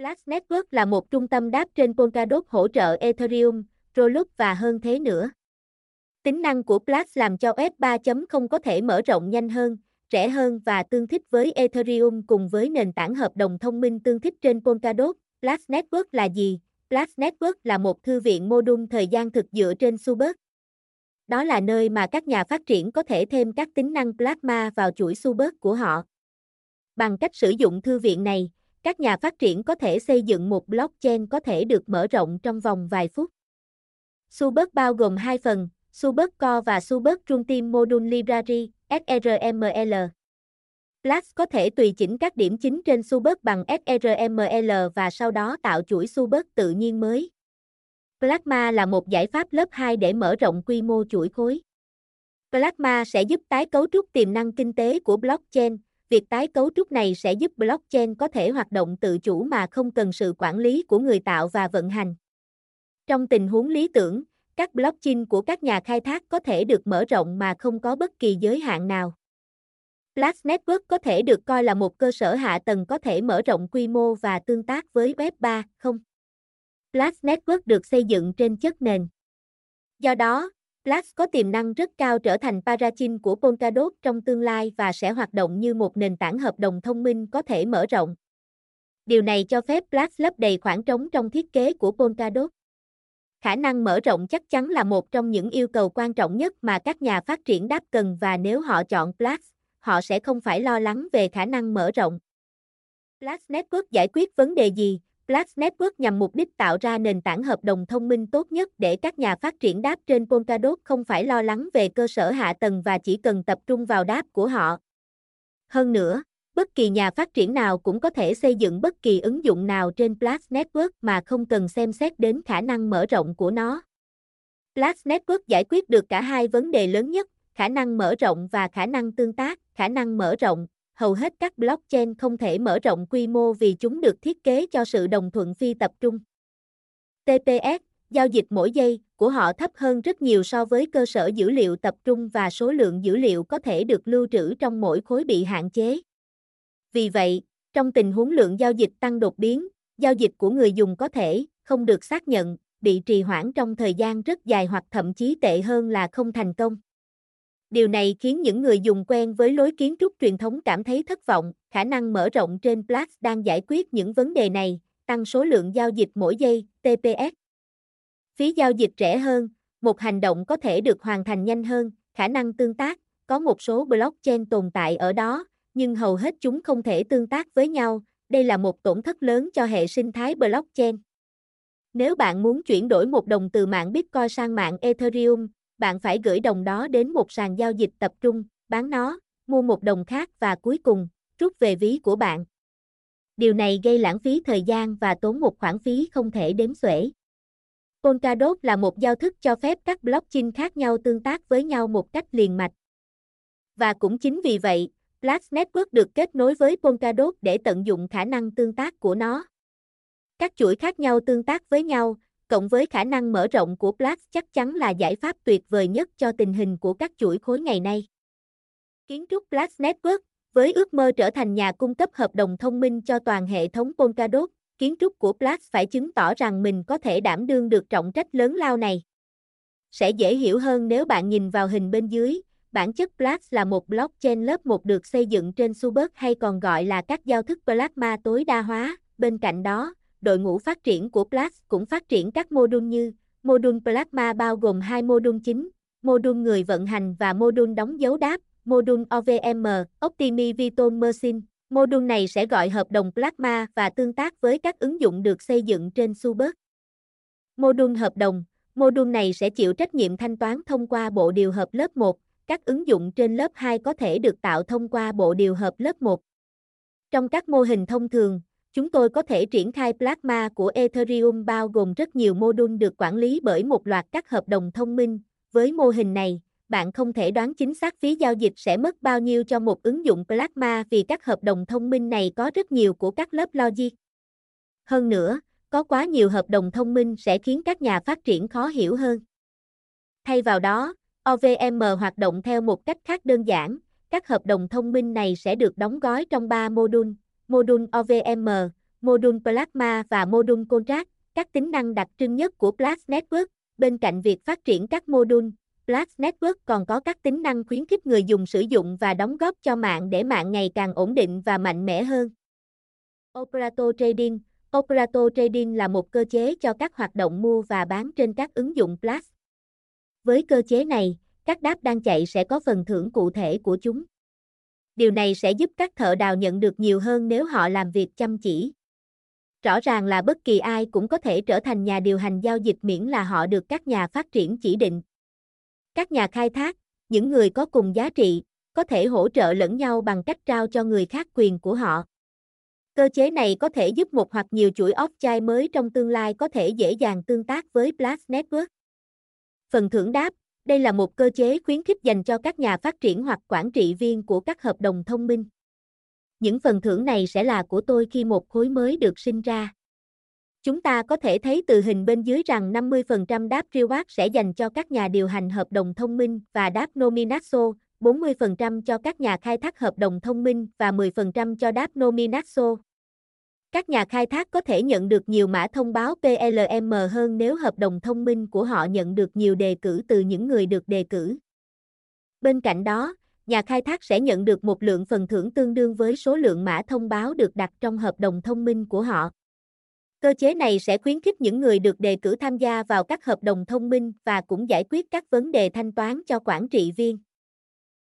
Blast Network là một trung tâm đáp trên Polkadot hỗ trợ Ethereum, Rollup và hơn thế nữa. Tính năng của Blast làm cho F3.0 có thể mở rộng nhanh hơn, rẻ hơn và tương thích với Ethereum cùng với nền tảng hợp đồng thông minh tương thích trên Polkadot. Blast Network là gì? Blast Network là một thư viện mô đun thời gian thực dựa trên Subert. Đó là nơi mà các nhà phát triển có thể thêm các tính năng Plasma vào chuỗi Subert của họ. Bằng cách sử dụng thư viện này, các nhà phát triển có thể xây dựng một blockchain có thể được mở rộng trong vòng vài phút. Subert bao gồm hai phần, Subert Core và Subert Runtime Module Library, SRML. Plus có thể tùy chỉnh các điểm chính trên Subert bằng SRML và sau đó tạo chuỗi Subert tự nhiên mới. Plasma là một giải pháp lớp 2 để mở rộng quy mô chuỗi khối. Plasma sẽ giúp tái cấu trúc tiềm năng kinh tế của blockchain. Việc tái cấu trúc này sẽ giúp blockchain có thể hoạt động tự chủ mà không cần sự quản lý của người tạo và vận hành. Trong tình huống lý tưởng, các blockchain của các nhà khai thác có thể được mở rộng mà không có bất kỳ giới hạn nào. Plus Network có thể được coi là một cơ sở hạ tầng có thể mở rộng quy mô và tương tác với Web 3, không? Plus Network được xây dựng trên chất nền. Do đó, Plus có tiềm năng rất cao trở thành parachain của Polkadot trong tương lai và sẽ hoạt động như một nền tảng hợp đồng thông minh có thể mở rộng. Điều này cho phép Plus lấp đầy khoảng trống trong thiết kế của Polkadot. Khả năng mở rộng chắc chắn là một trong những yêu cầu quan trọng nhất mà các nhà phát triển đáp cần và nếu họ chọn Plus, họ sẽ không phải lo lắng về khả năng mở rộng. Plus Network giải quyết vấn đề gì? Blast Network nhằm mục đích tạo ra nền tảng hợp đồng thông minh tốt nhất để các nhà phát triển đáp trên Polkadot không phải lo lắng về cơ sở hạ tầng và chỉ cần tập trung vào đáp của họ. Hơn nữa, bất kỳ nhà phát triển nào cũng có thể xây dựng bất kỳ ứng dụng nào trên Blast Network mà không cần xem xét đến khả năng mở rộng của nó. Blast Network giải quyết được cả hai vấn đề lớn nhất, khả năng mở rộng và khả năng tương tác, khả năng mở rộng, hầu hết các blockchain không thể mở rộng quy mô vì chúng được thiết kế cho sự đồng thuận phi tập trung. TPS, giao dịch mỗi giây, của họ thấp hơn rất nhiều so với cơ sở dữ liệu tập trung và số lượng dữ liệu có thể được lưu trữ trong mỗi khối bị hạn chế. Vì vậy, trong tình huống lượng giao dịch tăng đột biến, giao dịch của người dùng có thể không được xác nhận, bị trì hoãn trong thời gian rất dài hoặc thậm chí tệ hơn là không thành công. Điều này khiến những người dùng quen với lối kiến trúc truyền thống cảm thấy thất vọng. Khả năng mở rộng trên Plax đang giải quyết những vấn đề này, tăng số lượng giao dịch mỗi giây, TPS. Phí giao dịch rẻ hơn, một hành động có thể được hoàn thành nhanh hơn, khả năng tương tác, có một số blockchain tồn tại ở đó, nhưng hầu hết chúng không thể tương tác với nhau, đây là một tổn thất lớn cho hệ sinh thái blockchain. Nếu bạn muốn chuyển đổi một đồng từ mạng Bitcoin sang mạng Ethereum, bạn phải gửi đồng đó đến một sàn giao dịch tập trung, bán nó, mua một đồng khác và cuối cùng, rút về ví của bạn. Điều này gây lãng phí thời gian và tốn một khoản phí không thể đếm xuể. Polkadot là một giao thức cho phép các blockchain khác nhau tương tác với nhau một cách liền mạch. Và cũng chính vì vậy, Blast Network được kết nối với Polkadot để tận dụng khả năng tương tác của nó. Các chuỗi khác nhau tương tác với nhau, cộng với khả năng mở rộng của Blast chắc chắn là giải pháp tuyệt vời nhất cho tình hình của các chuỗi khối ngày nay. Kiến trúc Blast Network với ước mơ trở thành nhà cung cấp hợp đồng thông minh cho toàn hệ thống Polkadot, kiến trúc của Blast phải chứng tỏ rằng mình có thể đảm đương được trọng trách lớn lao này. Sẽ dễ hiểu hơn nếu bạn nhìn vào hình bên dưới, bản chất Blast là một blockchain lớp 1 được xây dựng trên Subert hay còn gọi là các giao thức Plasma tối đa hóa, bên cạnh đó, đội ngũ phát triển của Plus cũng phát triển các mô đun như mô đun Plasma bao gồm hai mô đun chính, mô đun người vận hành và mô đun đóng dấu đáp, mô đun OVM, Optimi Viton Machine. Mô đun này sẽ gọi hợp đồng Plasma và tương tác với các ứng dụng được xây dựng trên Subert. Mô đun hợp đồng, mô đun này sẽ chịu trách nhiệm thanh toán thông qua bộ điều hợp lớp 1, các ứng dụng trên lớp 2 có thể được tạo thông qua bộ điều hợp lớp 1. Trong các mô hình thông thường, Chúng tôi có thể triển khai Plasma của Ethereum bao gồm rất nhiều mô đun được quản lý bởi một loạt các hợp đồng thông minh. Với mô hình này, bạn không thể đoán chính xác phí giao dịch sẽ mất bao nhiêu cho một ứng dụng Plasma vì các hợp đồng thông minh này có rất nhiều của các lớp logic. Hơn nữa, có quá nhiều hợp đồng thông minh sẽ khiến các nhà phát triển khó hiểu hơn. Thay vào đó, OVM hoạt động theo một cách khác đơn giản, các hợp đồng thông minh này sẽ được đóng gói trong 3 mô đun, Module OVM, module Plasma và module Contract, các tính năng đặc trưng nhất của Plus Network. Bên cạnh việc phát triển các module, Plus Network còn có các tính năng khuyến khích người dùng sử dụng và đóng góp cho mạng để mạng ngày càng ổn định và mạnh mẽ hơn. Operator Trading Operator Trading là một cơ chế cho các hoạt động mua và bán trên các ứng dụng Plus. Với cơ chế này, các đáp đang chạy sẽ có phần thưởng cụ thể của chúng. Điều này sẽ giúp các thợ đào nhận được nhiều hơn nếu họ làm việc chăm chỉ. Rõ ràng là bất kỳ ai cũng có thể trở thành nhà điều hành giao dịch miễn là họ được các nhà phát triển chỉ định. Các nhà khai thác, những người có cùng giá trị, có thể hỗ trợ lẫn nhau bằng cách trao cho người khác quyền của họ. Cơ chế này có thể giúp một hoặc nhiều chuỗi off-chain mới trong tương lai có thể dễ dàng tương tác với Blast Network. Phần thưởng đáp, đây là một cơ chế khuyến khích dành cho các nhà phát triển hoặc quản trị viên của các hợp đồng thông minh. Những phần thưởng này sẽ là của tôi khi một khối mới được sinh ra. Chúng ta có thể thấy từ hình bên dưới rằng 50% đáp reward sẽ dành cho các nhà điều hành hợp đồng thông minh và đáp nominaso, 40% cho các nhà khai thác hợp đồng thông minh và 10% cho đáp nominaso. Các nhà khai thác có thể nhận được nhiều mã thông báo PLM hơn nếu hợp đồng thông minh của họ nhận được nhiều đề cử từ những người được đề cử. Bên cạnh đó, nhà khai thác sẽ nhận được một lượng phần thưởng tương đương với số lượng mã thông báo được đặt trong hợp đồng thông minh của họ. Cơ chế này sẽ khuyến khích những người được đề cử tham gia vào các hợp đồng thông minh và cũng giải quyết các vấn đề thanh toán cho quản trị viên.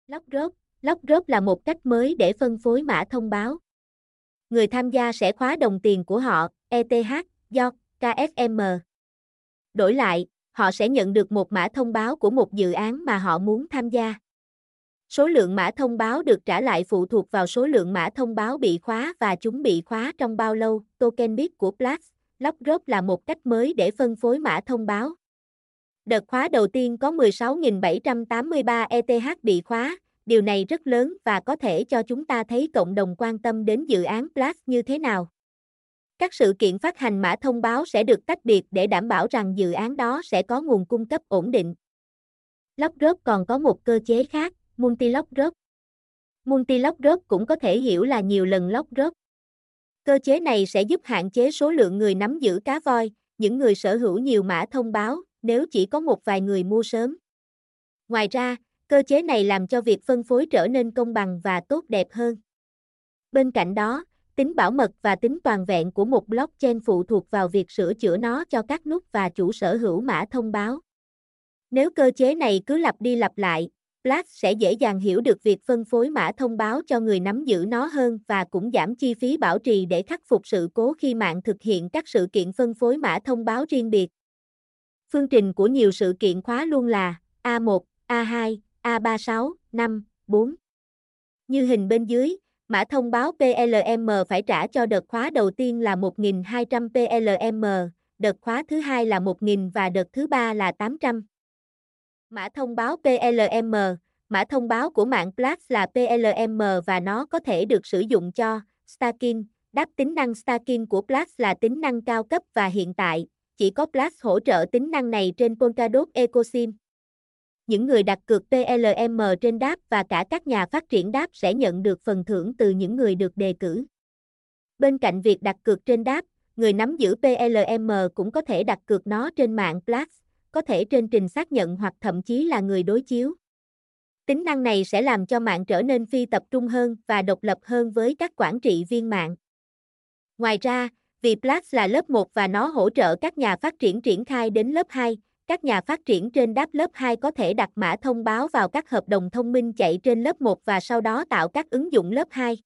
Lockdrop Lockdrop là một cách mới để phân phối mã thông báo. Người tham gia sẽ khóa đồng tiền của họ, ETH, do KSM. Đổi lại, họ sẽ nhận được một mã thông báo của một dự án mà họ muốn tham gia. Số lượng mã thông báo được trả lại phụ thuộc vào số lượng mã thông báo bị khóa và chúng bị khóa trong bao lâu. Token BIP của Plus, Lockdrop là một cách mới để phân phối mã thông báo. Đợt khóa đầu tiên có 16.783 ETH bị khóa, điều này rất lớn và có thể cho chúng ta thấy cộng đồng quan tâm đến dự án Plus như thế nào. Các sự kiện phát hành mã thông báo sẽ được tách biệt để đảm bảo rằng dự án đó sẽ có nguồn cung cấp ổn định. Lockdrop còn có một cơ chế khác, multi-lockdrop. Multi-lockdrop cũng có thể hiểu là nhiều lần lockdrop. Cơ chế này sẽ giúp hạn chế số lượng người nắm giữ cá voi, những người sở hữu nhiều mã thông báo, nếu chỉ có một vài người mua sớm. Ngoài ra, cơ chế này làm cho việc phân phối trở nên công bằng và tốt đẹp hơn. Bên cạnh đó, tính bảo mật và tính toàn vẹn của một blockchain phụ thuộc vào việc sửa chữa nó cho các nút và chủ sở hữu mã thông báo. Nếu cơ chế này cứ lặp đi lặp lại, Black sẽ dễ dàng hiểu được việc phân phối mã thông báo cho người nắm giữ nó hơn và cũng giảm chi phí bảo trì để khắc phục sự cố khi mạng thực hiện các sự kiện phân phối mã thông báo riêng biệt. Phương trình của nhiều sự kiện khóa luôn là A1, A2, A36, 5, 4. Như hình bên dưới, mã thông báo PLM phải trả cho đợt khóa đầu tiên là 1.200 PLM, đợt khóa thứ hai là 1.000 và đợt thứ ba là 800. Mã thông báo PLM, mã thông báo của mạng Plus là PLM và nó có thể được sử dụng cho Starkin. Đáp tính năng Starkin của Plus là tính năng cao cấp và hiện tại, chỉ có Plus hỗ trợ tính năng này trên Polkadot EcoSim. Những người đặt cược PLM trên đáp và cả các nhà phát triển đáp sẽ nhận được phần thưởng từ những người được đề cử. Bên cạnh việc đặt cược trên đáp, người nắm giữ PLM cũng có thể đặt cược nó trên mạng Plus có thể trên trình xác nhận hoặc thậm chí là người đối chiếu. Tính năng này sẽ làm cho mạng trở nên phi tập trung hơn và độc lập hơn với các quản trị viên mạng. Ngoài ra, vì Plus là lớp 1 và nó hỗ trợ các nhà phát triển triển khai đến lớp 2, các nhà phát triển trên đáp lớp 2 có thể đặt mã thông báo vào các hợp đồng thông minh chạy trên lớp 1 và sau đó tạo các ứng dụng lớp 2.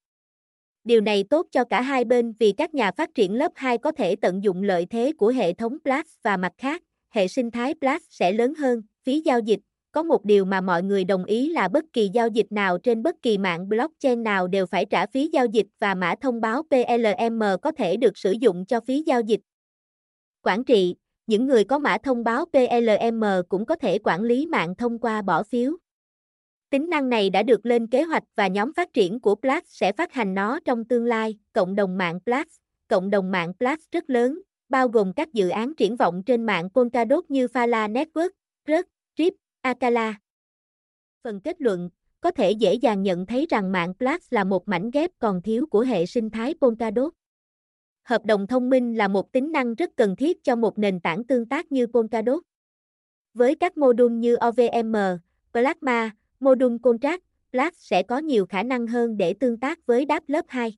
Điều này tốt cho cả hai bên vì các nhà phát triển lớp 2 có thể tận dụng lợi thế của hệ thống Plus và mặt khác, hệ sinh thái Plus sẽ lớn hơn, phí giao dịch. Có một điều mà mọi người đồng ý là bất kỳ giao dịch nào trên bất kỳ mạng blockchain nào đều phải trả phí giao dịch và mã thông báo PLM có thể được sử dụng cho phí giao dịch. Quản trị, những người có mã thông báo PLM cũng có thể quản lý mạng thông qua bỏ phiếu. Tính năng này đã được lên kế hoạch và nhóm phát triển của Plax sẽ phát hành nó trong tương lai, cộng đồng mạng Plax Cộng đồng mạng Plax rất lớn, bao gồm các dự án triển vọng trên mạng Polkadot như Phala Network, Rớt, Trip, Akala. Phần kết luận, có thể dễ dàng nhận thấy rằng mạng Plax là một mảnh ghép còn thiếu của hệ sinh thái Polkadot. Hợp đồng thông minh là một tính năng rất cần thiết cho một nền tảng tương tác như Polkadot. Với các mô đun như OVM, Plasma, module contract, Plus sẽ có nhiều khả năng hơn để tương tác với đáp lớp 2.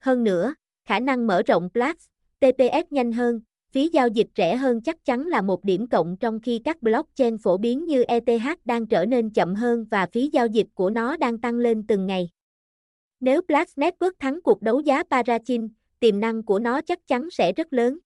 Hơn nữa, khả năng mở rộng Plus, TPS nhanh hơn, phí giao dịch rẻ hơn chắc chắn là một điểm cộng trong khi các blockchain phổ biến như ETH đang trở nên chậm hơn và phí giao dịch của nó đang tăng lên từng ngày. Nếu Blast Network thắng cuộc đấu giá Parachin, tiềm năng của nó chắc chắn sẽ rất lớn.